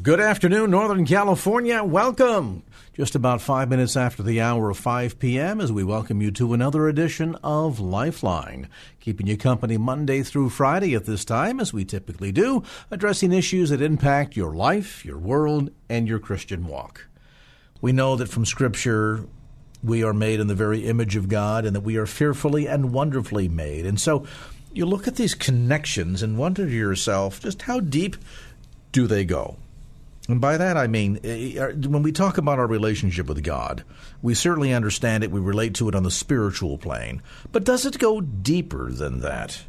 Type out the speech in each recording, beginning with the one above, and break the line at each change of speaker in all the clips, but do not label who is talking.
Good afternoon, Northern California. Welcome. Just about five minutes after the hour of 5 p.m. as we welcome you to another edition of Lifeline. Keeping you company Monday through Friday at this time, as we typically do, addressing issues that impact your life, your world, and your Christian walk. We know that from Scripture, we are made in the very image of God and that we are fearfully and wonderfully made. And so you look at these connections and wonder to yourself just how deep do they go? And by that I mean, eh, eh, when we talk about our relationship with God, we certainly understand it, we relate to it on the spiritual plane. But does it go deeper than that?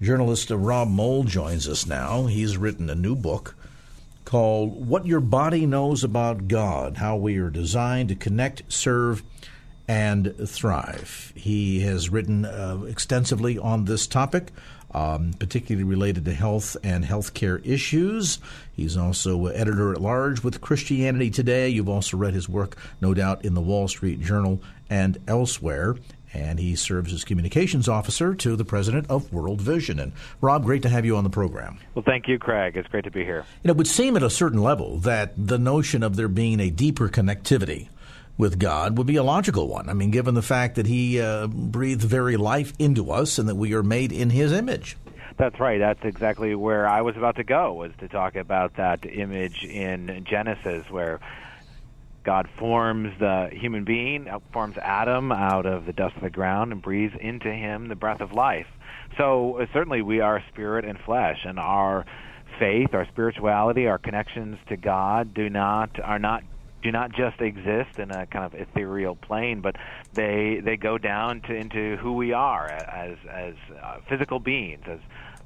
Journalist Rob Moll joins us now. He's written a new book called What Your Body Knows About God How We Are Designed to Connect, Serve, and Thrive. He has written uh, extensively on this topic. Um, particularly related to health and healthcare issues. He's also editor at large with Christianity Today. You've also read his work, no doubt, in the Wall Street Journal and elsewhere and he serves as communications officer to the president of World Vision. And Rob, great to have you on the program.
Well, thank you, Craig. It's great to be here.
You know, it would seem at a certain level that the notion of there being a deeper connectivity with God would be a logical one. I mean, given the fact that He uh, breathed very life into us and that we are made in His image.
That's right. That's exactly where I was about to go. Was to talk about that image in Genesis, where God forms the human being, uh, forms Adam out of the dust of the ground, and breathes into him the breath of life. So uh, certainly we are spirit and flesh, and our faith, our spirituality, our connections to God do not are not do not just exist in a kind of ethereal plane, but they they go down to into who we are as as uh, physical beings, as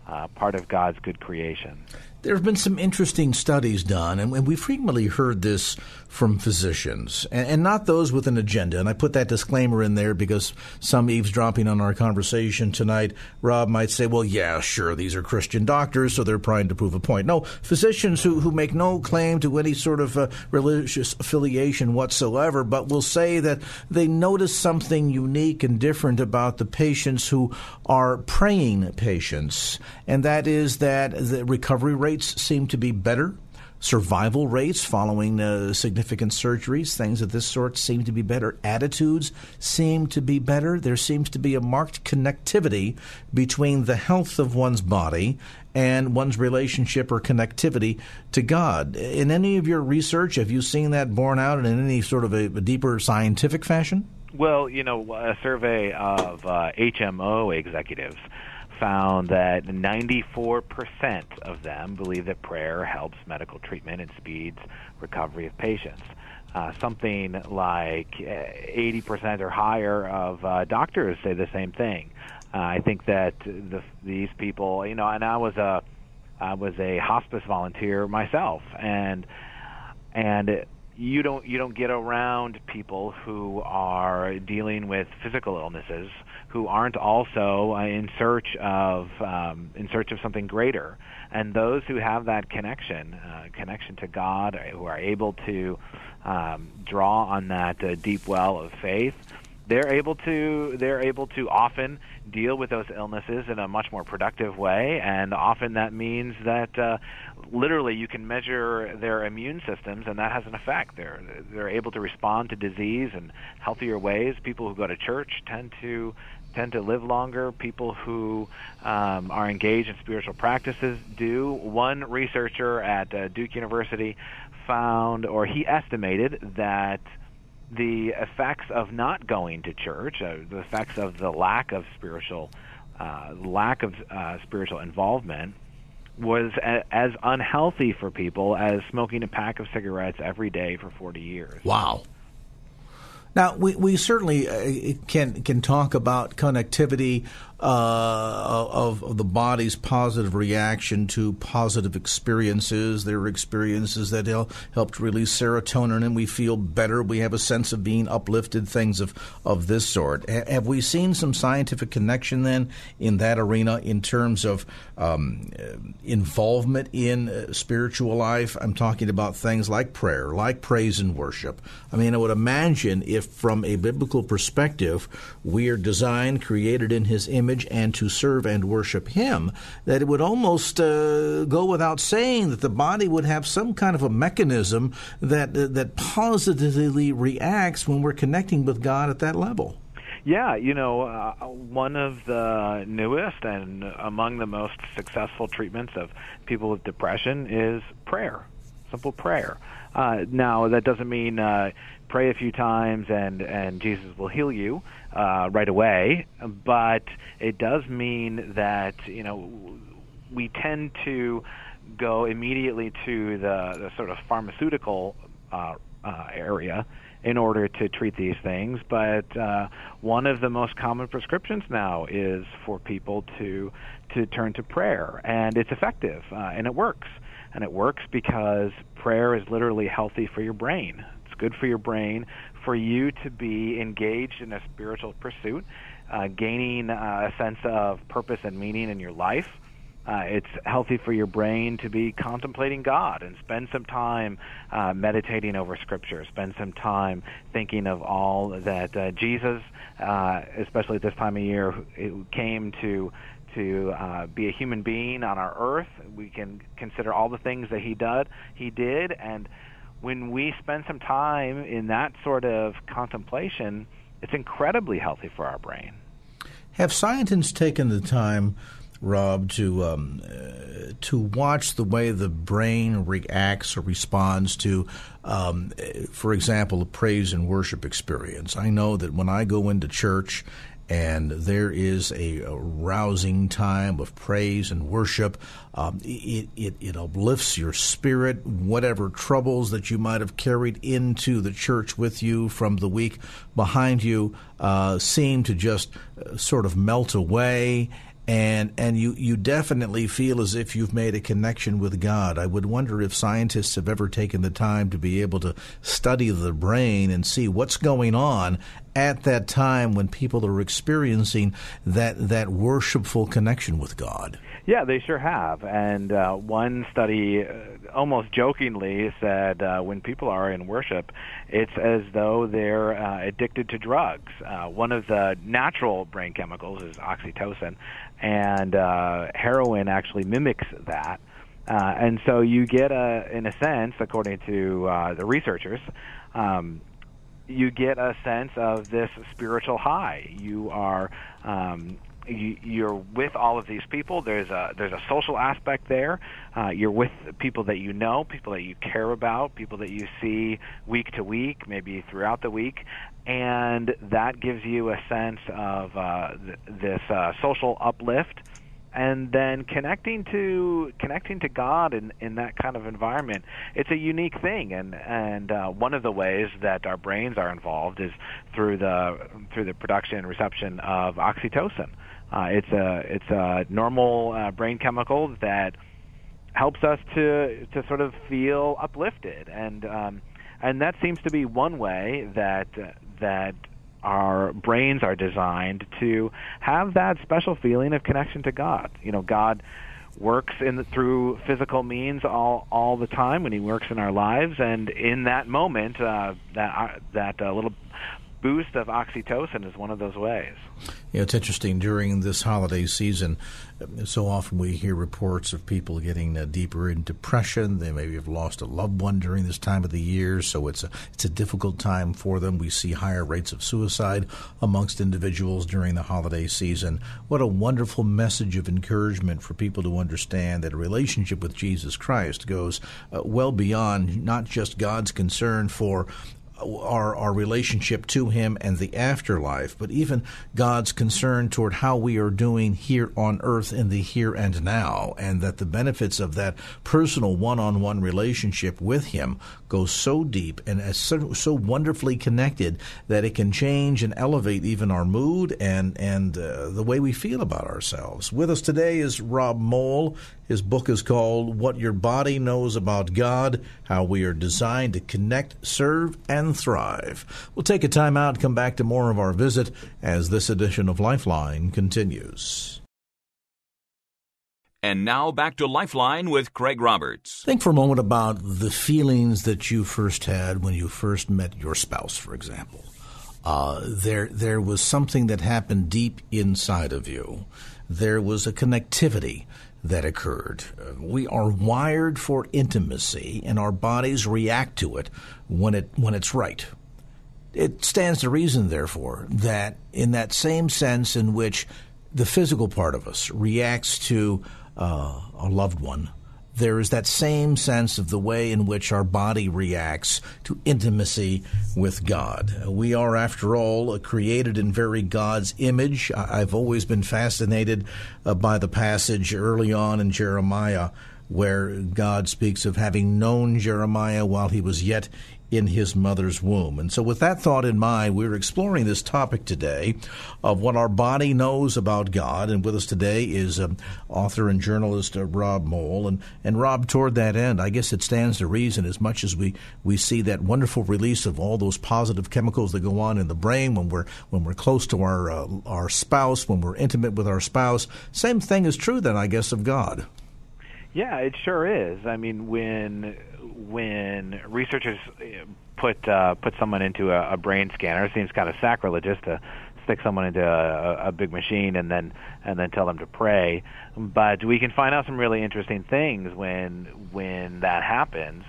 uh, part of God's good creation.
There have been some interesting studies done, and we frequently heard this from physicians, and, not those with an agenda. And I put that disclaimer in there because some eavesdropping on our conversation tonight, Rob might say, well, yeah, sure, these are Christian doctors, so they're trying to prove a point. No, physicians who, who make no claim to any sort of uh, religious affiliation whatsoever, but will say that they notice something unique and different about the patients who are praying patients, and that is that the recovery rates seem to be better. Survival rates following uh, significant surgeries, things of this sort seem to be better. Attitudes seem to be better. There seems to be a marked connectivity between the health of one's body and one's relationship or connectivity to God. In any of your research, have you seen that borne out in any sort of a, a deeper scientific fashion?
Well, you know, a survey of uh, HMO executives found that 94% of them believe that prayer helps medical treatment and speeds recovery of patients. Uh, something like 80% or higher of uh, doctors say the same thing. Uh, I think that the, these people, you know, and I was a I was a hospice volunteer myself, and and you don't you don't get around people who are dealing with physical illnesses who aren't also uh, in search of um, in search of something greater. And those who have that connection uh, connection to God uh, who are able to um, draw on that uh, deep well of faith they're able to they're able to often deal with those illnesses in a much more productive way. And often that means that uh, literally you can measure their immune systems and that has an effect. They're they're able to respond to disease in healthier ways. People who go to church tend to tend to live longer people who um, are engaged in spiritual practices do one researcher at uh, Duke University found or he estimated that the effects of not going to church, uh, the effects of the lack of spiritual, uh, lack of uh, spiritual involvement, was a, as unhealthy for people as smoking a pack of cigarettes every day for 40 years.
Wow. Now we, we certainly uh, can can talk about connectivity uh, of, of, the body's positive reaction to positive experiences. There are experiences that help, help to release serotonin, and we feel better. We have a sense of being uplifted. Things of of this sort. Have we seen some scientific connection then in that arena in terms of um, involvement in uh, spiritual life? I'm talking about things like prayer, like praise and worship. I mean, I would imagine if, from a biblical perspective, we are designed, created in His image image and to serve and worship Him, that it would almost uh, go without saying that the body would have some kind of a mechanism that uh, that positively reacts when we're connecting with God at that level.
Yeah, you know, uh, one of the newest and among the most successful treatments of people with depression is prayer, simple prayer. Uh, now, that doesn't mean uh, pray a few times and and Jesus will heal you uh, right away, but it does mean that you know we tend to go immediately to the, the sort of pharmaceutical uh, uh, area in order to treat these things. But uh, one of the most common prescriptions now is for people to to turn to prayer, and it's effective uh, and it works. And it works because prayer is literally healthy for your brain. Good for your brain for you to be engaged in a spiritual pursuit, uh, gaining uh, a sense of purpose and meaning in your life. Uh, it's healthy for your brain to be contemplating God and spend some time uh, meditating over Scripture. Spend some time thinking of all that uh, Jesus, uh, especially at this time of year, came to to uh, be a human being on our earth. We can consider all the things that he did. He did, and when we spend some time in that sort of contemplation, it's incredibly healthy for our brain.
Have scientists taken the time, Rob, to um, uh, to watch the way the brain reacts or responds to, um, for example, a praise and worship experience? I know that when I go into church and there is a, a, rousing time of praise and worship. Um, it, it, it, uplifts your spirit. Whatever troubles that you might have carried into the church with you from the week behind you uh, seem to just uh, sort of melt away. And and you, you definitely feel as if you've made a connection with God. I would wonder if scientists have ever taken the time to be able to study the brain and see what's going on at that time when people are experiencing that that worshipful connection with God.
Yeah, they sure have. And uh, one study, uh, almost jokingly, said uh, when people are in worship, it's as though they're uh, addicted to drugs. Uh, one of the natural brain chemicals is oxytocin, and uh, heroin actually mimics that. And so you get a, in a sense, according to the researchers, um, you get a sense of this spiritual high. You are um, you, you're with all of these people. There's a there's a social aspect there. Uh, you're with people that you know, people that you care about, people that you see week to week, maybe throughout the week, and that gives you a sense of uh, th- this uh, social uplift and then connecting to connecting to God in in that kind of environment, it's a unique thing. And and uh, one of the ways that our brains are involved is through the through the production and reception of oxytocin. Uh, it's a it's a normal uh, brain chemical that helps us to to sort of feel uplifted and um, and that seems to be one way that that our brains are designed to have that special feeling of connection to God. You know, God works in the, through physical means all all the time when He works in our lives, and in that moment, uh, that uh, that uh, little boost of oxytocin is one of those ways.
Yeah, it's interesting during this holiday season. So often we hear reports of people getting uh, deeper in depression. They maybe have lost a loved one during this time of the year, so it's a it's a difficult time for them. We see higher rates of suicide amongst individuals during the holiday season. What a wonderful message of encouragement for people to understand that a relationship with Jesus Christ goes uh, well beyond not just God's concern for our, our relationship to Him and the afterlife, but even God's concern toward how we are doing here on earth in the here and now, and that the benefits of that personal one on one relationship with Him go so deep and is so, so wonderfully connected that it can change and elevate even our mood and, and uh, the way we feel about ourselves. With us today is Rob Moll. His book is called What Your Body Knows About God How We Are Designed to Connect, Serve, and Thrive. We'll take a time out and come back to more of our visit as this edition of Lifeline continues.
And now back to Lifeline with Craig Roberts.
Think for a moment about the feelings that you first had when you first met your spouse, for example. Uh, there, there was something that happened deep inside of you. There was a connectivity that occurred. Uh, we are wired for intimacy, and our bodies react to it when it when it's right. It stands to reason, therefore, that in that same sense in which the physical part of us reacts to uh, a loved one there is that same sense of the way in which our body reacts to intimacy with God. We are, after all, created in very God's image. I've always been fascinated uh, by the passage early on in Jeremiah where God speaks of having known Jeremiah while he was yet in his mother's womb. And so, with that thought in mind, we're exploring this topic today of what our body knows about God. And with us today is um, author and journalist uh, Rob Moll. And, and Rob, toward that end, I guess it stands to reason as much as we, we see that wonderful release of all those positive chemicals that go on in the brain when we're, when we're close to our, uh, our spouse, when we're intimate with our spouse. Same thing is true, then, I guess, of God.
Yeah, it sure is. I mean, when when researchers uh, put uh, put someone into a, a brain scanner, it seems kind of sacrilegious to stick someone into a, a big machine and then and then tell them to pray. But we can find out some really interesting things when when that happens.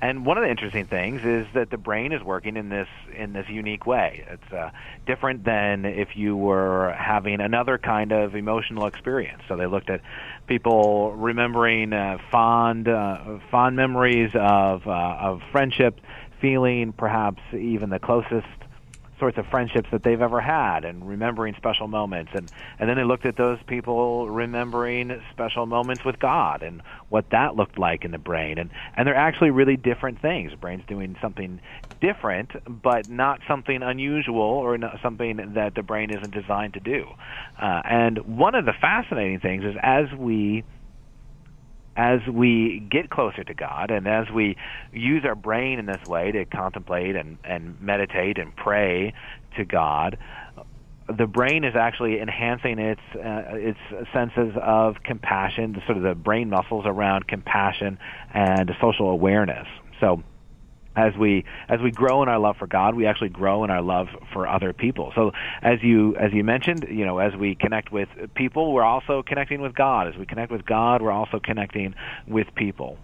And one of the interesting things is that the brain is working in this in this unique way. It's uh, different than if you were having another kind of emotional experience. So they looked at people remembering uh, fond uh, fond memories of uh, of friendship, feeling perhaps even the closest sorts of friendships that they've ever had and remembering special moments. And and then they looked at those people remembering special moments with God and what that looked like in the brain. And and they're actually really different things. The brain's doing something different but not something unusual or something that the brain isn't designed to do. Uh, and one of the fascinating things is as we as we get closer to God and as we use our brain in this way to contemplate and, and meditate and pray to God, the brain is actually enhancing its uh, its senses of compassion, sort of the brain muscles around compassion and social awareness. So as we as we grow in our love for God, we actually grow in our love for other people. So as you as you mentioned, you know, as we connect with people, we're also connecting with God. As we connect with God, we're also connecting with people.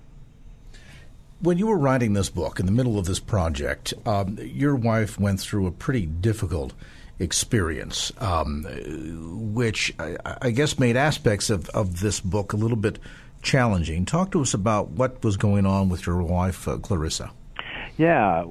When you were writing this book, in the middle of this project, um, your wife went through a pretty difficult experience, um, which I, I, guess made aspects of, of this book a little bit challenging. Talk to us about what was going on with your wife, uh, Clarissa.
Yeah.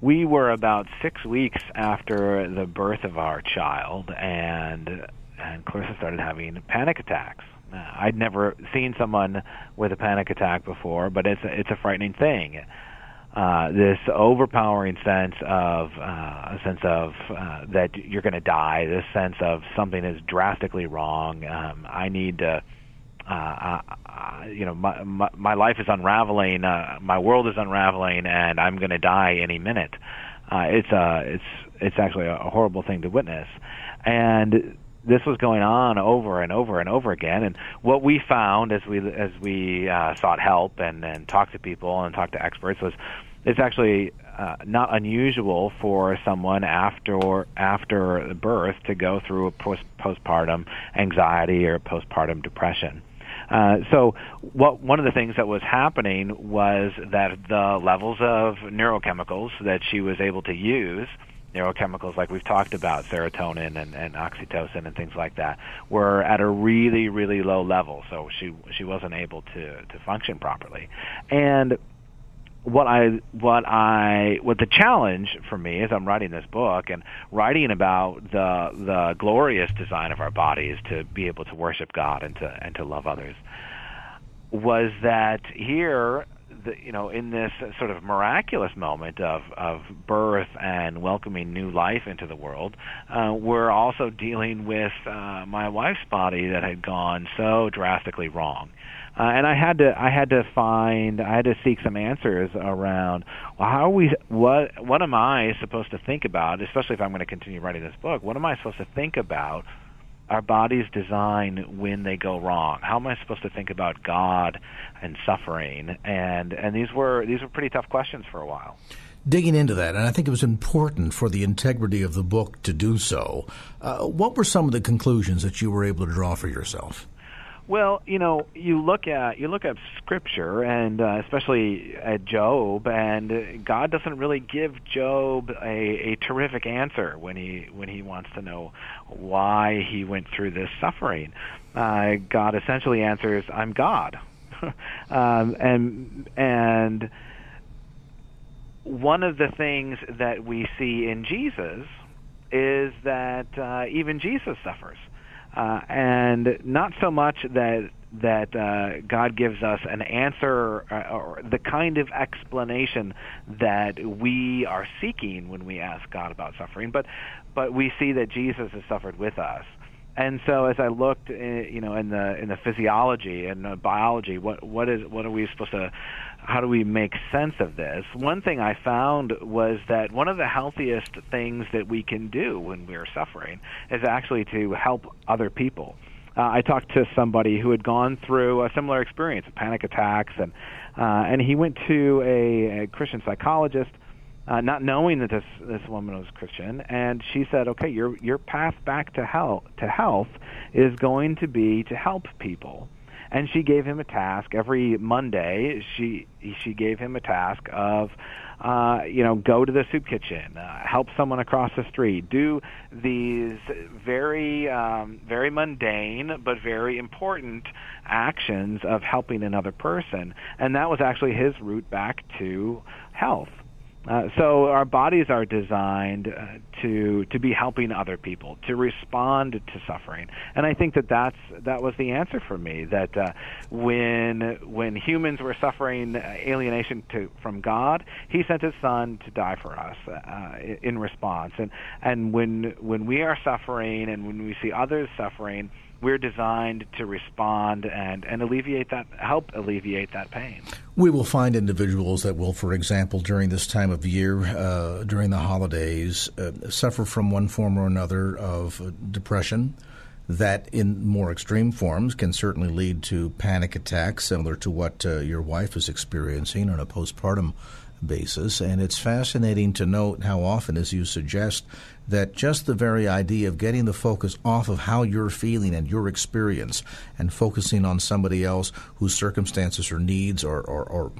We were about six weeks after the birth of our child, and and Clarissa started having panic attacks. I'd never seen someone with a panic attack before, but it's a, it's a frightening thing. Uh, this overpowering sense of uh, a sense of uh, that you're going to die. This sense of something is drastically wrong. Um, I need to uh, uh, you know, my, my my life is unraveling, uh, my world is unraveling, and I'm going to die any minute. Uh, it's uh, it's it's actually a, a horrible thing to witness, and this was going on over and over and over again. And what we found as we as we uh, sought help and and talked to people and talked to experts was it's actually uh, not unusual for someone after after birth to go through a post postpartum anxiety or postpartum depression. Uh, so, what one of the things that was happening was that the levels of neurochemicals that she was able to use neurochemicals like we've talked about, serotonin and, and oxytocin and things like that, were at a really, really low level. So she she wasn't able to to function properly, and what I what I what the challenge for me as I'm writing this book and writing about the the glorious design of our bodies to be able to worship God and to and to love others was that here the, you know in this sort of miraculous moment of of birth and welcoming new life into the world uh, we're also dealing with uh, my wife's body that had gone so drastically wrong uh, and I had to I had to find I had to seek some answers around well, how are we what what am I supposed to think about especially if I'm going to continue writing this book what am I supposed to think about our body's design when they go wrong how am I supposed to think about God and suffering and and these were these were pretty tough questions for a while
digging into that, and I think it was important for the integrity of the book to do so. Uh, what were some of the conclusions that you were able to draw for yourself?
Well, you know, you look at you look at Scripture, and uh, especially at Job, and God doesn't really give Job a, a terrific answer when he when he wants to know why he went through this suffering. Uh, God essentially answers, "I'm God," um, and and one of the things that we see in Jesus is that uh, even Jesus suffers and not so much that that uh, God gives us an answer or, uh, or the kind of explanation that we are seeking when we ask God about suffering, but but we see that Jesus has suffered with us. And so, as I looked, uh, you know, in the in the physiology and the biology, what what is what are we supposed to how do we make sense of this? One thing I found was that one of the healthiest things that we can do when we're suffering is actually to help other people. Uh, I talked to somebody who had gone through a similar experience, of panic attacks, and uh, and he went to a, a Christian psychologist, uh, not knowing that this this woman was Christian, and she said, "Okay, your your path back to health to health is going to be to help people." and she gave him a task every Monday. She she gave him a task of, uh, you know, go to the soup kitchen, uh, help someone across the street, do these very um, very mundane but very important actions of helping another person, and that was actually his route back to health. Uh, so our bodies are designed uh, to to be helping other people, to respond to suffering, and I think that that's that was the answer for me. That uh, when when humans were suffering alienation to, from God, He sent His Son to die for us uh, in response, and and when when we are suffering and when we see others suffering, we're designed to respond and, and alleviate that, help alleviate that pain.
We will find individuals that will, for example, during this time of year, uh, during the holidays, uh, suffer from one form or another of depression. That, in more extreme forms, can certainly lead to panic attacks, similar to what uh, your wife is experiencing on a postpartum basis. And it's fascinating to note how often, as you suggest, that just the very idea of getting the focus off of how you're feeling and your experience and focusing on somebody else whose circumstances or needs are, are, are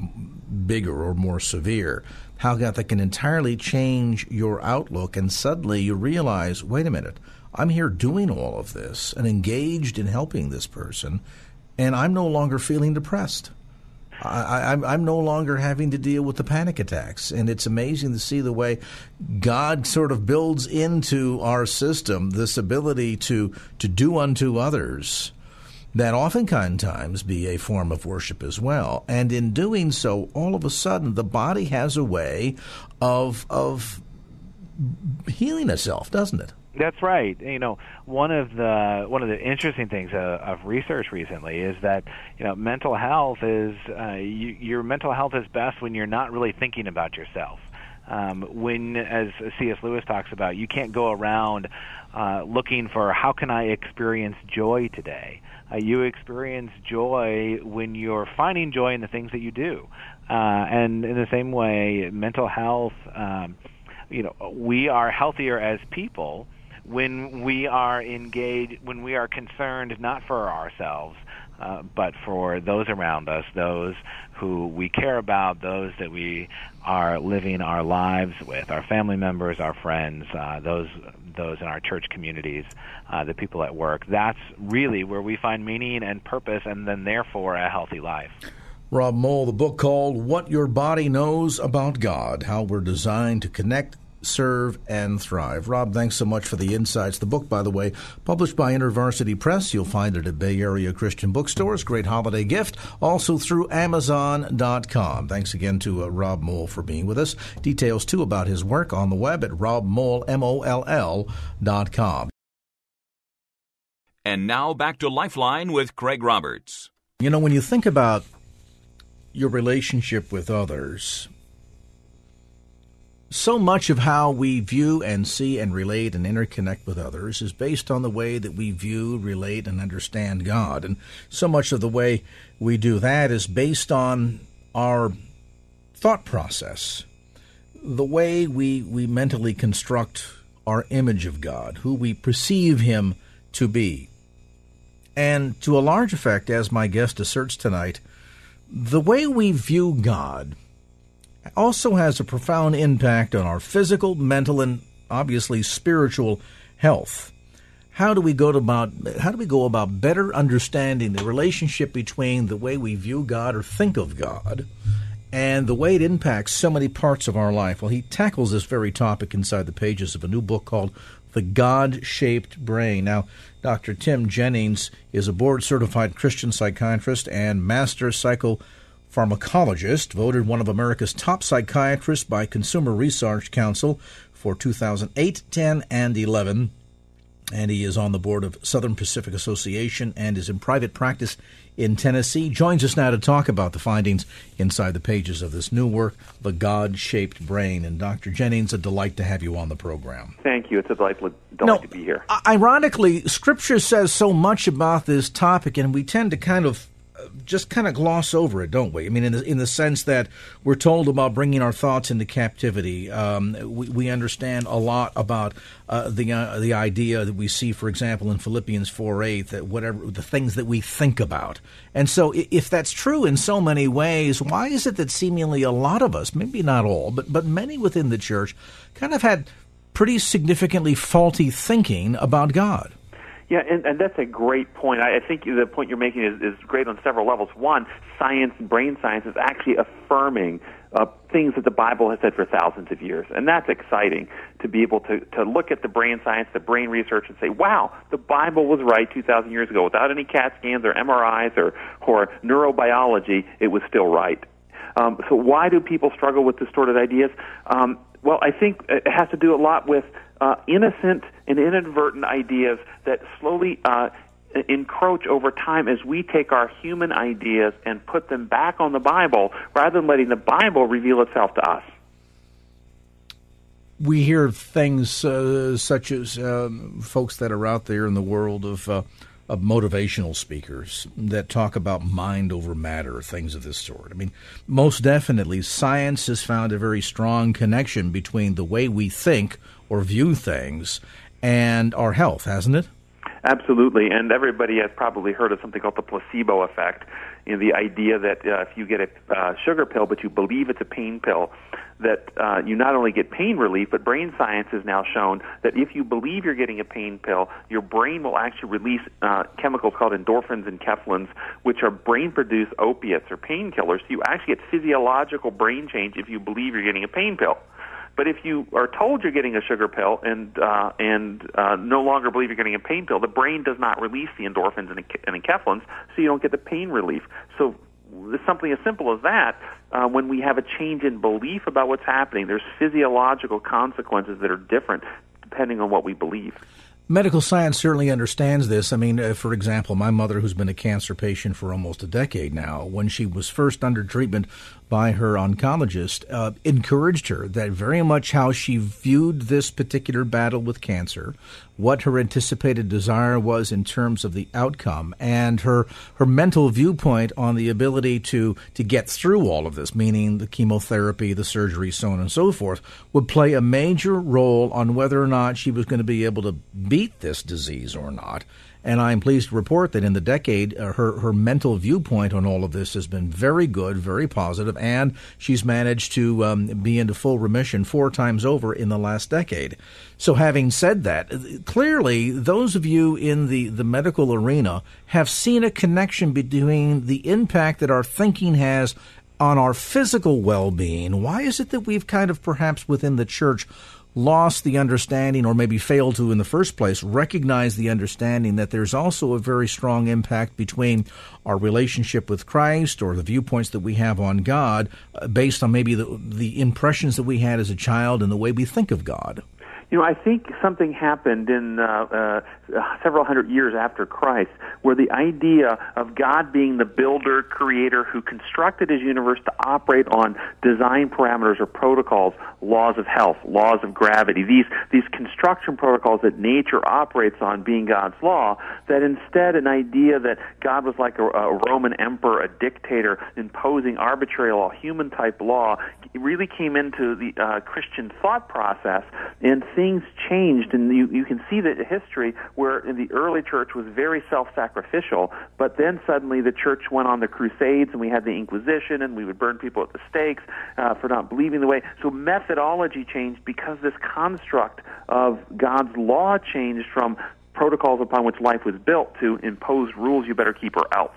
bigger or more severe, how that can entirely change your outlook. And suddenly you realize wait a minute, I'm here doing all of this and engaged in helping this person, and I'm no longer feeling depressed. I, am I'm, I'm no longer having to deal with the panic attacks. And it's amazing to see the way God sort of builds into our system this ability to, to do unto others that oftentimes be a form of worship as well. And in doing so, all of a sudden, the body has a way of, of healing itself, doesn't it?
That's right. You know, one of the one of the interesting things uh, of research recently is that you know mental health is uh, you, your mental health is best when you're not really thinking about yourself. Um, when, as C.S. Lewis talks about, you can't go around uh, looking for how can I experience joy today. Uh, you experience joy when you're finding joy in the things that you do, uh, and in the same way, mental health. Um, you know, we are healthier as people when we are engaged, when we are concerned not for ourselves, uh, but for those around us, those who we care about, those that we are living our lives with, our family members, our friends, uh, those those in our church communities, uh, the people at work. That's really where we find meaning and purpose, and then therefore a healthy life.
Rob Moll, the book called What Your Body Knows About God How We're Designed to Connect, Serve, and Thrive. Rob, thanks so much for the insights. The book, by the way, published by InterVarsity Press. You'll find it at Bay Area Christian bookstores. Great holiday gift. Also through Amazon.com. Thanks again to uh, Rob Moll for being with us. Details, too, about his work on the web at robmoll, M-O-L-L, dot com.
And now back to Lifeline with Craig Roberts.
You know, when you think about your relationship with others, so much of how we view and see and relate and interconnect with others is based on the way that we view, relate, and understand God. And so much of the way we do that is based on our thought process, the way we, we mentally construct our image of God, who we perceive Him to be. And to a large effect, as my guest asserts tonight, the way we view God also has a profound impact on our physical, mental, and obviously spiritual health. How do we go about how do we go about better understanding the relationship between the way we view God or think of God and the way it impacts so many parts of our life? Well, he tackles this very topic inside the pages of a new book called The God Shaped Brain. Now, Dr. Tim Jennings is a board certified Christian psychiatrist and master psychopharmacologist, voted one of America's top psychiatrists by Consumer Research Council for 2008, 10, and 11. And he is on the board of Southern Psychiatric Association and is in private practice in Tennessee. Joins us now to talk about the findings inside the pages of this new work, The God Shaped Brain. And Dr. Jennings, a delight to have you on the program.
Thank you. It's a delightful delight to be here.
Ironically, Scripture says so much about this topic, and we tend to kind of just kind of gloss over it, don't we? I mean, in the, in the sense that we're told about bringing our thoughts into captivity. Um, we, we, understand a lot about uh, the uh, the idea that we see, for example, in Philippians four eight, that whatever the things that we think about. And so, if that's true in so many ways, why is it that seemingly a lot of us, maybe not all, but but many within the church, kind of had pretty significantly faulty thinking about God?
Yeah, and, and that's a great point. I, I think the point you're making is, is great on several levels. One, science, brain science, is actually affirming uh, things that the Bible has said for thousands of years. And that's exciting to be able to, to look at the brain science, the brain research, and say, wow, the Bible was right 2,000 years ago. Without any CAT scans or MRIs or, or neurobiology, it was still right. Um, so why do people struggle with distorted ideas? Um, well, I think it has to do a lot with uh, innocent and inadvertent ideas that slowly uh, encroach over time as we take our human ideas and put them back on the Bible rather than letting the Bible reveal itself to us.
We hear things uh, such as um, folks that are out there in the world of uh, of motivational speakers that talk about mind over matter, things of this sort. I mean, most definitely, science has found a very strong connection between the way we think or view things and our health, hasn't it?
Absolutely, and everybody has probably heard of something called the placebo effect. You know, the idea that uh, if you get a uh, sugar pill, but you believe it's a pain pill, that uh, you not only get pain relief, but brain science has now shown that if you believe you're getting a pain pill, your brain will actually release uh, chemicals called endorphins and enkephalins, which are brain-produced opiates or painkillers. So you actually get physiological brain change if you believe you're getting a pain pill. But if you are told you're getting a sugar pill and uh, and uh, no longer believe you're getting a pain pill, the brain does not release the endorphins and, enkephalins, so you don't get the pain relief. So something as simple as that, uh, when we have a change in belief about what's happening, there's physiological consequences that are different depending on what we believe.
Medical science certainly understands this. I mean, uh, for example, my mother, who's been a cancer patient for almost a decade now, when she was first under treatment by her oncologist, uh, encouraged her that very much how she viewed this particular battle with cancer, what her anticipated desire was in terms of the outcome, and her her mental viewpoint on the ability to to get through all of this, meaning the chemotherapy, the surgery, so on and so forth, would play a major role on whether or not she was going to be able to beat this disease or not. And I'm pleased to report that in the decade, uh, her, her mental viewpoint on all of this has been very good, very positive, and she's managed to um, be into full remission four times over in the last decade. So, having said that, clearly those of you in the, the medical arena have seen a connection between the impact that our thinking has on our physical well being. Why is it that we've kind of perhaps within the church lost the understanding, or maybe failed to in the first place, recognize the understanding that there's also a very strong impact between our relationship with Christ or the viewpoints that we have on God uh, based on maybe the, the impressions that we had as a child and the way we think of God?
You know, I think something happened in uh, uh, several hundred years after Christ where the idea of God being the builder, creator who constructed his universe to operate on design parameters or protocols, laws of health, laws of gravity, these, these construction protocols that nature operates on being God's law, that instead an idea that God was like a, a Roman emperor, a dictator, imposing arbitrary law, human type law, really came into the uh, Christian thought process, and things changed. And you, you can see that history where the early church was very self-sacrificial, but then suddenly the church went on the Crusades, and we had the Inquisition, and we would burn people at the stakes uh, for not believing the way. So methodology changed because this construct of God's law changed from protocols upon which life was built to imposed rules you better keep or else.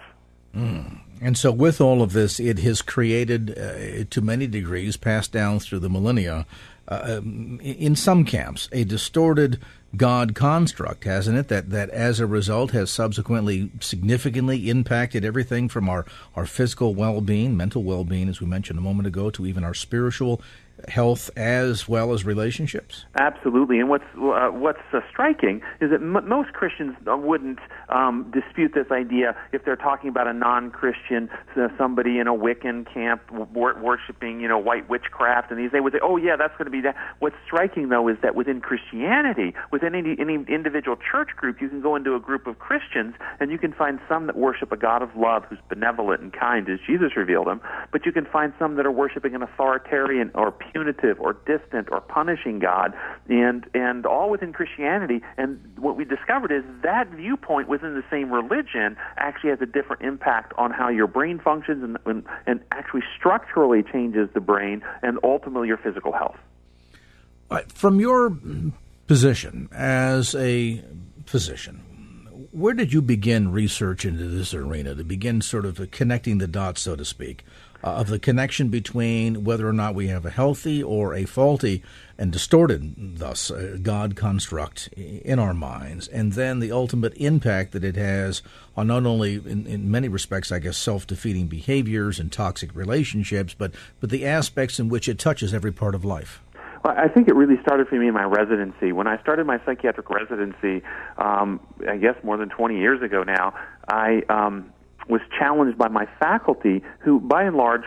Mm. And so, with all of this, it has created, uh, to many degrees, passed down through the millennia, uh, um, in some camps, a distorted God construct, hasn't it? That that as a result has subsequently significantly impacted everything from our, our physical well being, mental well being, as we mentioned a moment ago, to even our spiritual health as well as relationships?
Absolutely. And what's uh, what's uh, striking is that m- most Christians wouldn't um, dispute this idea if they're talking about a non-Christian, so somebody in a Wiccan camp wor- worshiping, you know, white witchcraft, and these they would say, "Oh yeah, that's going to be that." What's striking though is that within Christianity, within any, any individual church group, you can go into a group of Christians and you can find some that worship a God of love who's benevolent and kind, as Jesus revealed him, but you can find some that are worshiping an authoritarian or punitive or distant or punishing God, and and all within Christianity. And what we discovered is that viewpoint within the same religion actually has a different impact on how your brain functions and and, and actually structurally changes the brain and ultimately your physical health.
From your position as a physician, where did you begin research into this arena to begin sort of connecting the dots, so to speak? uh, of the connection between whether or not we have a healthy or a faulty and distorted, thus, uh, God construct in our minds, and then the ultimate impact that it has on not only, in, in many respects, I guess, self defeating behaviors and toxic relationships, but, but the aspects in which it touches every part of life.
I think it really started for me in my residency. When I started my psychiatric residency, um, I guess more than 20 years ago now, I um, was challenged by my faculty who, by and large,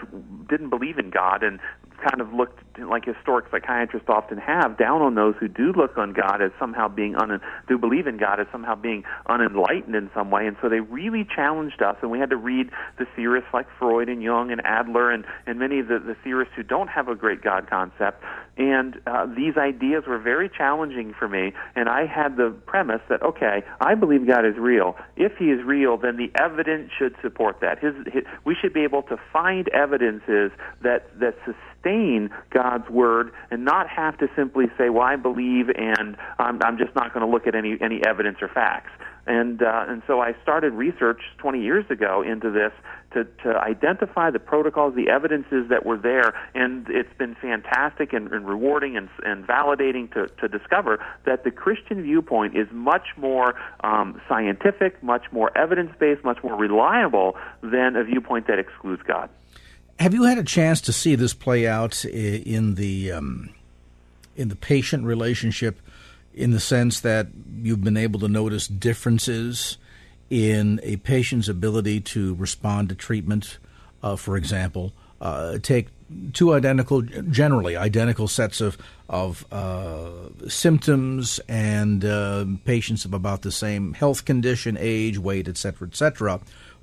didn't believe in God and kind of looked like historic psychiatrists often have down on those who do look on God as somehow being un do believe in God as somehow being unenlightened in some way, and so they really challenged us, and we had to read the theorists like Freud and Jung and Adler and and many of the, the theorists who don't have a great God concept, and uh, these ideas were very challenging for me, and I had the premise that okay, I believe God is real. If He is real, then the evidence should support that. His, his we should be able to find evidences that that sustain God's word and not have to simply say, "Well, I believe," and I'm, I'm just not going to look at any any evidence or facts. And uh, and so I started research 20 years ago into this to to identify the protocols, the evidences that were there, and it's been fantastic and, and rewarding and, and validating to to discover that the Christian viewpoint is much more um, scientific, much more evidence based, much more reliable than a viewpoint that excludes God.
Have you had a chance to see this play out in the um, in the patient relationship, in the sense that you've been able to notice differences in a patient's ability to respond to treatment? Uh, for example, uh, take two identical, generally identical sets of of uh, symptoms and uh, patients of about the same health condition, age, weight, etc., etc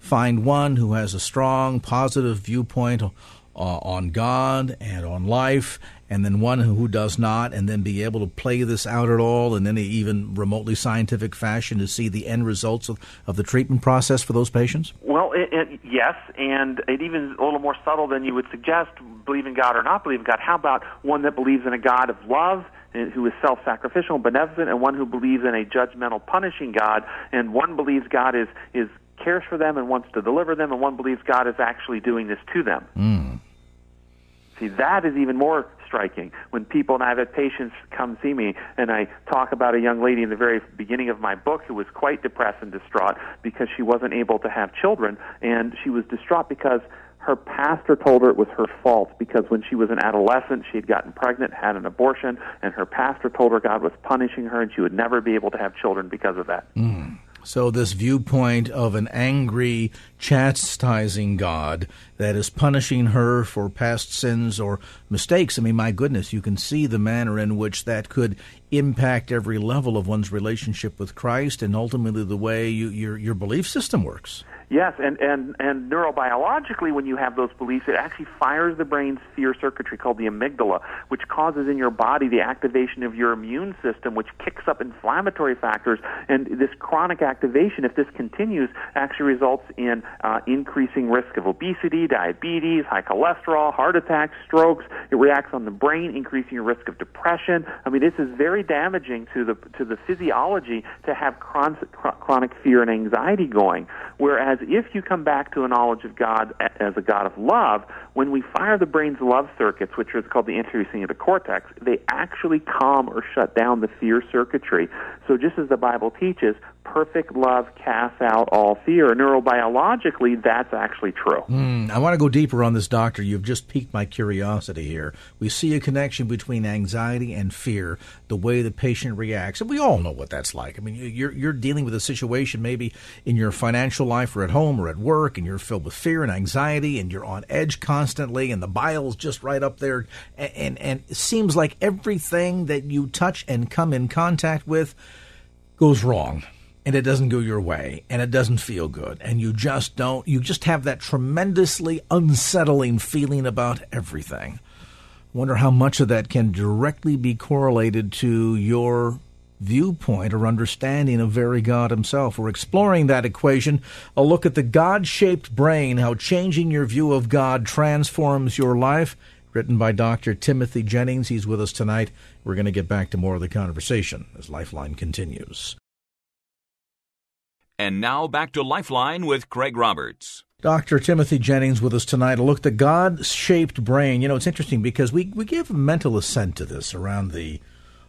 find one who has a strong positive viewpoint uh, on God and on life, and then one who does not, and then be able to play this out at all in any even remotely scientific fashion to see the end results of, of the treatment process for those patients?
Well, it, it, yes, and it even a little more subtle than you would suggest, believe in God or not believe in God. How about one that believes in a God of love? who is self-sacrificial, and benevolent, and one who believes in a judgmental, punishing God, and one believes God is is cares for them and wants to deliver them, and one believes God is actually doing this to them.
Mm.
See, that is even more striking when people, and I've had patients come see me, and I talk about a young lady in the very beginning of my book who was quite depressed and distraught because she wasn't able to have children, and she was distraught because her pastor told her it was her fault because when she was an adolescent, she had gotten pregnant, had an abortion, and her pastor told her God was punishing her and she would never be able to have children because of that.
Mm. So, this viewpoint of an angry, chastising God that is punishing her for past sins or mistakes, I mean, my goodness, you can see the manner in which that could impact every level of one's relationship with Christ and ultimately the way you, your, your belief system works.
Yes, and, and, and neurobiologically, when you have those beliefs, it actually fires the brain's fear circuitry called the amygdala, which causes in your body the activation of your immune system, which kicks up inflammatory factors. And this chronic activation, if this continues, actually results in uh, increasing risk of obesity, diabetes, high cholesterol, heart attacks, strokes. It reacts on the brain, increasing your risk of depression. I mean, this is very damaging to the to the physiology to have chronic, chronic fear and anxiety going. Whereas if you come back to a knowledge of God as a God of love, when we fire the brain's love circuits, which is called the anterior cingulate cortex, they actually calm or shut down the fear circuitry. So just as the Bible teaches, perfect love casts out all fear. Neurobiologically, that's actually true.
Mm, I want to go deeper on this, doctor. You've just piqued my curiosity here. We see a connection between anxiety and fear, the way the patient reacts, and we all know what that's like. I mean, you're you're dealing with a situation maybe in your financial life or at home or at work, and you're filled with fear and anxiety, and you're on edge constantly, and the bile's just right up there, and and, and it seems like everything that you touch and come in contact with goes wrong and it doesn't go your way and it doesn't feel good. And you just don't you just have that tremendously unsettling feeling about everything. Wonder how much of that can directly be correlated to your viewpoint or understanding of very God Himself. We're exploring that equation. A look at the God shaped brain, how changing your view of God transforms your life. Written by Dr. Timothy Jennings. He's with us tonight. We're going to get back to more of the conversation as Lifeline continues.
And now back to Lifeline with Craig Roberts.
Dr. Timothy Jennings with us tonight. A look at the God shaped brain. You know, it's interesting because we, we give mental assent to this around the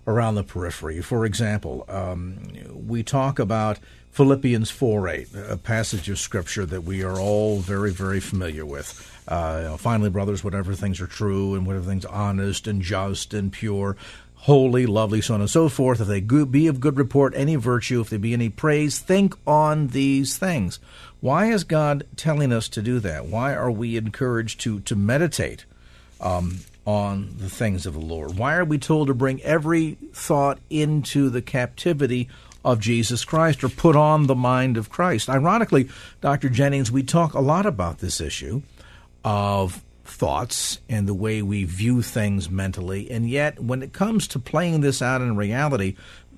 around the periphery. For example, um, we talk about Philippians 4 8, a passage of scripture that we are all very, very familiar with. Uh, you know, finally, brothers, whatever things are true and whatever things honest and just and pure, holy, lovely, so on and so forth. If they be of good report, any virtue, if there be any praise, think on these things. Why is God telling us to do that? Why are we encouraged to to meditate um, on the things of the Lord? Why are we told to bring every thought into the captivity of Jesus Christ or put on the mind of Christ? Ironically, Dr. Jennings, we talk a lot about this issue of thoughts and the way we view things mentally. And yet, when it comes to playing this out in reality,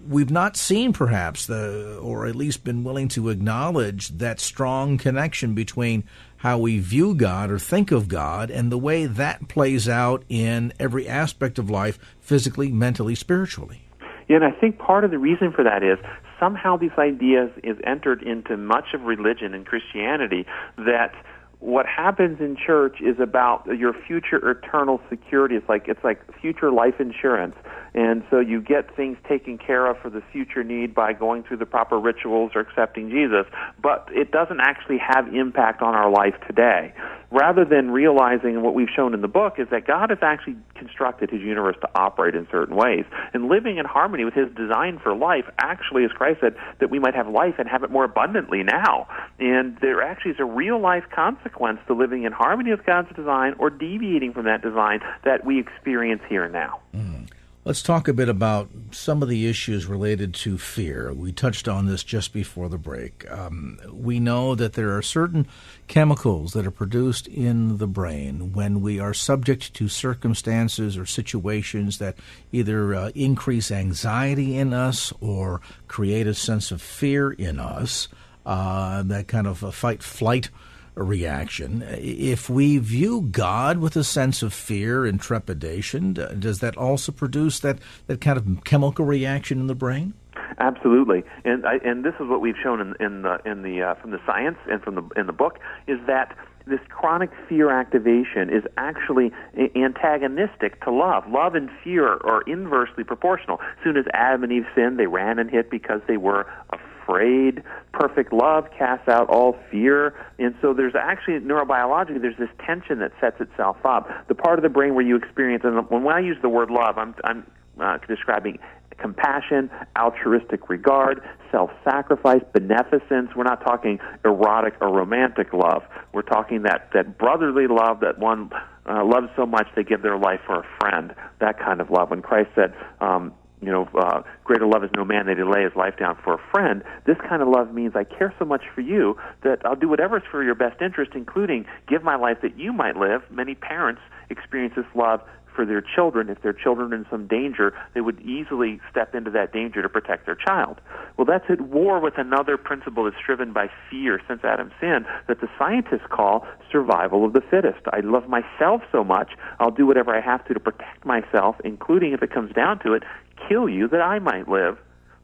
we've not seen perhaps the, or at least been willing to acknowledge that strong connection between how we view God or think of God and the way that plays out in every aspect of life, physically, mentally, spiritually.
Yeah, and I think part of the reason for that is somehow these ideas is entered into much of religion and Christianity that what happens in church is about your future eternal security. It's like it's like future life insurance. And so you get things taken care of for the future need by going through the proper rituals or accepting Jesus, but it doesn't actually have impact on our life today. Rather than realizing what we've shown in the book is that God has actually constructed his universe to operate in certain ways. And living in harmony with his design for life actually, as Christ said, that we might have life and have it more abundantly now. And there actually is a real life consequence to living in harmony with God's design or deviating from that design that we experience here and now.
Mm. Let's talk a bit about some of the issues related to fear. We touched on this just before the break. Um, we know that there are certain chemicals that are produced in the brain when we are subject to circumstances or situations that either uh, increase anxiety in us or create a sense of fear in us. Uh, that kind of a fight flight reaction. If we view God with a sense of fear and trepidation, does that also produce that, that kind of chemical reaction in the brain?
Absolutely, and I, and this is what we've shown in in the, in the uh, from the science and from the in the book is that this chronic fear activation is actually antagonistic to love. Love and fear are inversely proportional. As soon as Adam and Eve sinned, they ran and hid because they were afraid afraid. Perfect love casts out all fear. And so there's actually neurobiologically there's this tension that sets itself up. The part of the brain where you experience and when I use the word love, I'm I'm uh, describing compassion, altruistic regard, self-sacrifice, beneficence. We're not talking erotic or romantic love. We're talking that that brotherly love that one uh, loves so much they give their life for a friend. That kind of love. When Christ said, um, you know, uh, greater love is no man that he lay his life down for a friend. This kind of love means I care so much for you that I'll do whatever's for your best interest, including give my life that you might live. Many parents experience this love for their children. If their children are in some danger, they would easily step into that danger to protect their child. Well, that's at war with another principle that's driven by fear since Adam's sin that the scientists call survival of the fittest. I love myself so much, I'll do whatever I have to to protect myself, including if it comes down to it, kill you that I might live.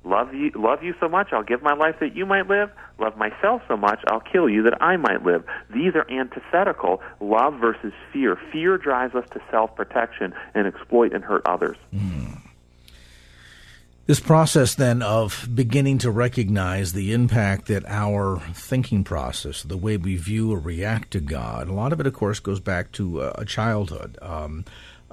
Love you, love you so much, I'll give my life that you might live. Love myself so much, I'll kill you that I might live. These are antithetical. Love versus fear. Fear drives us to self-protection and exploit and hurt others. Mm.
This process then of beginning to recognize the impact that our thinking process, the way we view or react to God, a lot of it, of course, goes back to uh, childhood. Um,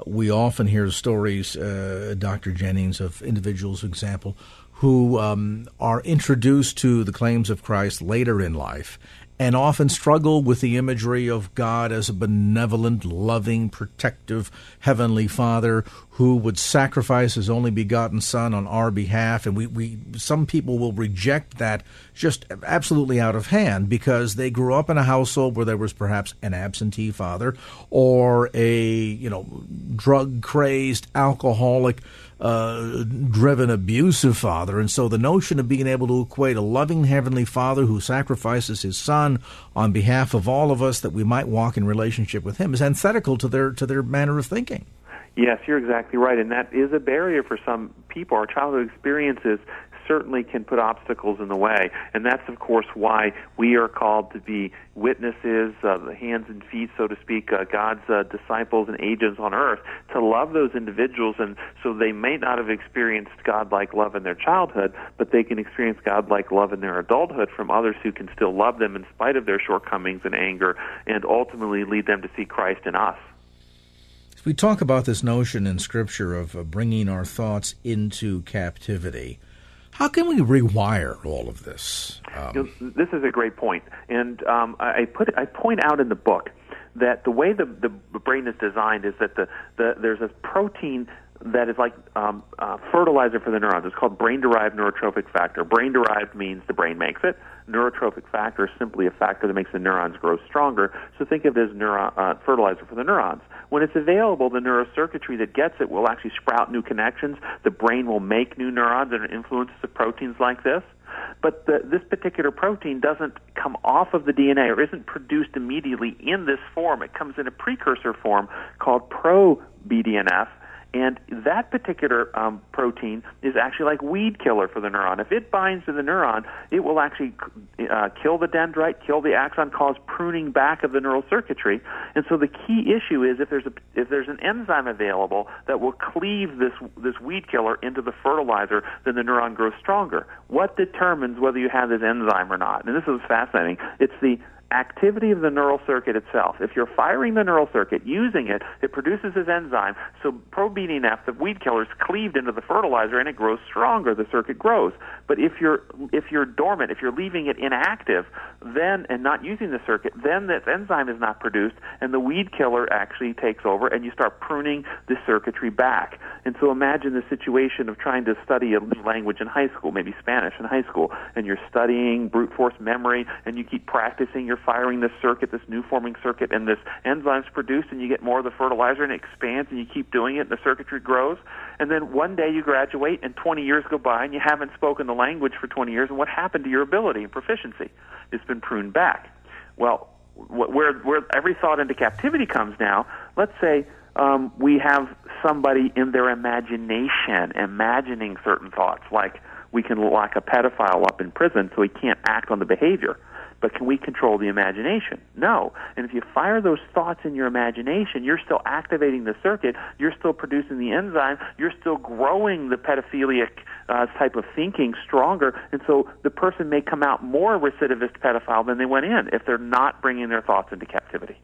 we often hear stories, uh, Dr. Jennings, of individuals, for example, who um, are introduced to the claims of Christ later in life and often struggle with the imagery of God as a benevolent, loving, protective Heavenly Father who would sacrifice His only begotten Son on our behalf. And we, we some people will reject that just absolutely out of hand because they grew up in a household where there was perhaps an absentee father or a you know drug crazed alcoholic uh, driven, abusive father. And so the notion of being able to equate a loving Heavenly Father who sacrifices His Son on behalf of all of us that we might walk in relationship with Him is antithetical to their to their manner of thinking.
Yes, you're exactly right, and that is a barrier for some people. Our childhood experiences certainly can put obstacles in the way. And that's, of course, why we are called to be witnesses, uh, the hands and feet, so to speak, uh, God's uh, disciples and agents on earth, to love those individuals. And so they may not have experienced God like love in their childhood, but they can experience God like love in their adulthood from others who can still love them in spite of their shortcomings and anger, and ultimately lead them to see Christ in us.
We talk about this notion in Scripture of uh, bringing our thoughts into captivity. How can we rewire all of this?
Um, this is a great point, and um, I put I point out in the book that the way the, the brain is designed is that the, the there's a protein that is like um, uh, fertilizer for the neurons. It's called brain-derived neurotrophic factor. Brain-derived means the brain makes it. Neurotrophic factor is simply a factor that makes the neurons grow stronger. So think of it as neuron, uh, fertilizer for the neurons. When it's available, the neurocircuitry that gets it will actually sprout new connections. The brain will make new neurons and influences of proteins like this. But the, this particular protein doesn't come off of the DNA or isn't produced immediately in this form. It comes in a precursor form called pro BDNF and that particular um, protein is actually like weed killer for the neuron. If it binds to the neuron, it will actually uh, kill the dendrite, kill the axon, cause pruning back of the neural circuitry. And so the key issue is if there's a if there's an enzyme available that will cleave this this weed killer into the fertilizer, then the neuron grows stronger. What determines whether you have this enzyme or not? And this is fascinating. It's the activity of the neural circuit itself. If you're firing the neural circuit, using it, it produces this enzyme. So pro-BDNF, the weed killer, is cleaved into the fertilizer and it grows stronger. The circuit grows. But if you're if you're dormant, if you're leaving it inactive, then and not using the circuit, then this enzyme is not produced, and the weed killer actually takes over, and you start pruning the circuitry back. And so imagine the situation of trying to study a new language in high school, maybe Spanish in high school, and you're studying brute force memory, and you keep practicing. You're firing this circuit, this new forming circuit, and this enzyme's produced, and you get more of the fertilizer, and it expands, and you keep doing it, and the circuitry grows. And then one day you graduate, and 20 years go by, and you haven't spoken the language for 20 years, and what happened to your ability and proficiency? It's been pruned back. Well, where where every thought into captivity comes now. Let's say um, we have somebody in their imagination imagining certain thoughts, like we can lock a pedophile up in prison so he can't act on the behavior. But can we control the imagination? No. And if you fire those thoughts in your imagination, you're still activating the circuit, you're still producing the enzyme, you're still growing the pedophilic uh, type of thinking stronger. And so the person may come out more recidivist pedophile than they went in if they're not bringing their thoughts into captivity.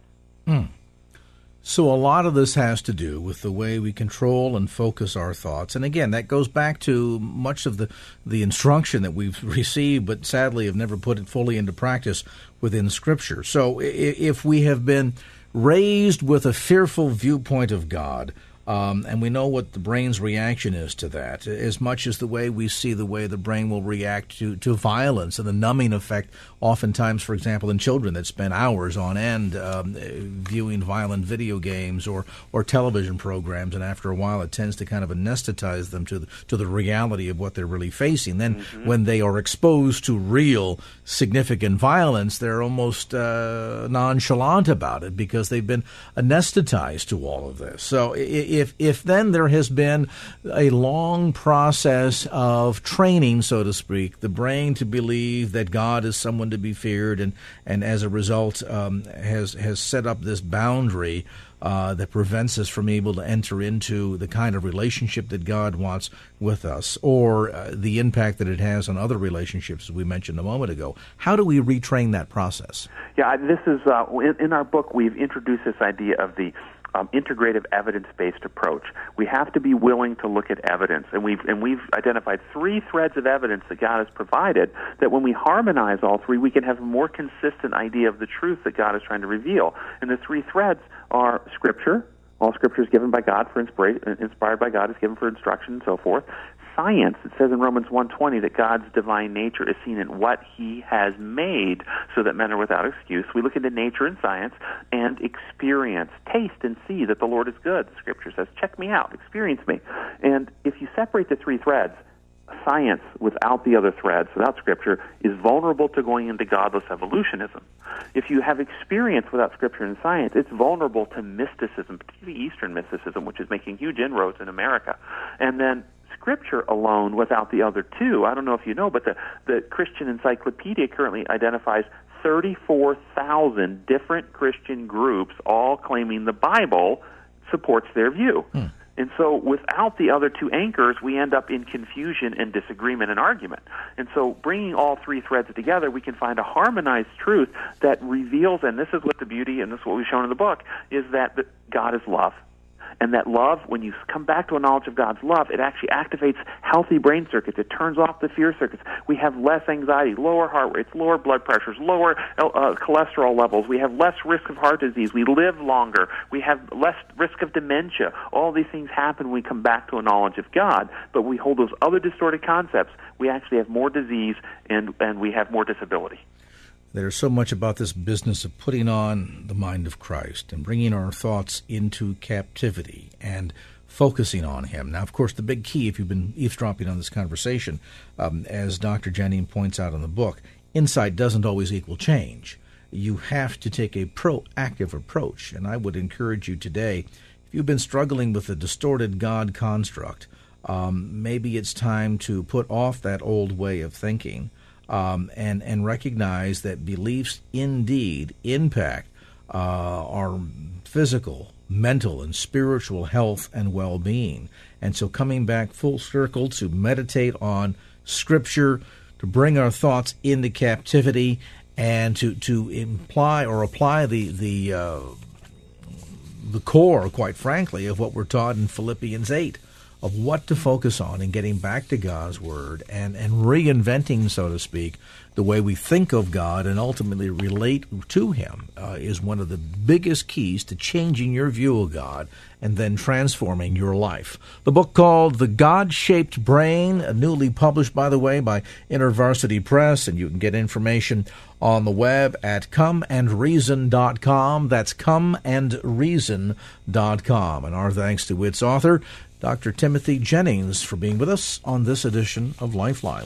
So, a lot of this has to do with the way we control and focus our thoughts. And again, that goes back to much of the, the instruction that we've received, but sadly have never put it fully into practice within Scripture. So, if we have been raised with a fearful viewpoint of God, um, and we know what the brain's reaction is to that, as much as the way we see the way the brain will react to, to violence and the numbing effect, oftentimes, for example, in children that spend hours on end um, viewing violent video games or, or television programs, and after a while it tends to kind of anesthetize them to the, to the reality of what they're really facing. Then, mm-hmm. when they are exposed to real significant violence, they're almost uh, nonchalant about it because they've been anesthetized to all of this. So, it, if if then there has been a long process of training, so to speak, the brain to believe that God is someone to be feared, and and as a result um, has has set up this boundary. Uh, that prevents us from able to enter into the kind of relationship that God wants with us, or uh, the impact that it has on other relationships, as we mentioned a moment ago. How do we retrain that process?
Yeah, this is uh, in, in, our book. We've introduced this idea of the um, integrative evidence-based approach. We have to be willing to look at evidence, and we've and we've identified three threads of evidence that God has provided. That when we harmonize all three, we can have a more consistent idea of the truth that God is trying to reveal. And the three threads are Scripture. All Scripture is given by God for inspiration, inspired by God is given for instruction and so forth science. It says in Romans 1:20 that God's divine nature is seen in what he has made so that men are without excuse. We look into nature and science and experience, taste and see that the Lord is good. The scripture says, "Check me out, experience me." And if you separate the three threads, science without the other threads, without scripture, is vulnerable to going into godless evolutionism. If you have experience without scripture and science, it's vulnerable to mysticism, particularly Eastern mysticism, which is making huge inroads in America. And then Scripture alone without the other two. I don't know if you know, but the, the Christian Encyclopedia currently identifies 34,000 different Christian groups, all claiming the Bible supports their view. Hmm. And so, without the other two anchors, we end up in confusion and disagreement and argument. And so, bringing all three threads together, we can find a harmonized truth that reveals, and this is what the beauty, and this is what we've shown in the book, is that God is love and that love, when you come back to a knowledge of God's love, it actually activates healthy brain circuits. It turns off the fear circuits. We have less anxiety, lower heart rates, lower blood pressures, lower uh, cholesterol levels. We have less risk of heart disease. We live longer. We have less risk of dementia. All these things happen when we come back to a knowledge of God. But we hold those other distorted concepts. We actually have more disease and, and we have more disability.
There's so much about this business of putting on the mind of Christ and bringing our thoughts into captivity and focusing on Him. Now, of course, the big key, if you've been eavesdropping on this conversation, um, as Dr. Jennings points out in the book, insight doesn't always equal change. You have to take a proactive approach. And I would encourage you today, if you've been struggling with a distorted God construct, um, maybe it's time to put off that old way of thinking um, and and recognize that beliefs indeed impact uh, our physical, mental, and spiritual health and well-being. And so, coming back full circle to meditate on Scripture, to bring our thoughts into captivity, and to to imply or apply the the uh, the core, quite frankly, of what we're taught in Philippians eight of what to focus on in getting back to God's Word and, and reinventing, so to speak, the way we think of God and ultimately relate to Him uh, is one of the biggest keys to changing your view of God and then transforming your life. The book called The God Shaped Brain, newly published, by the way, by InterVarsity Press, and you can get information on the web at comeandreason.com. That's comeandreason.com. And our thanks to its author, Dr. Timothy Jennings, for being with us on this edition of Lifeline.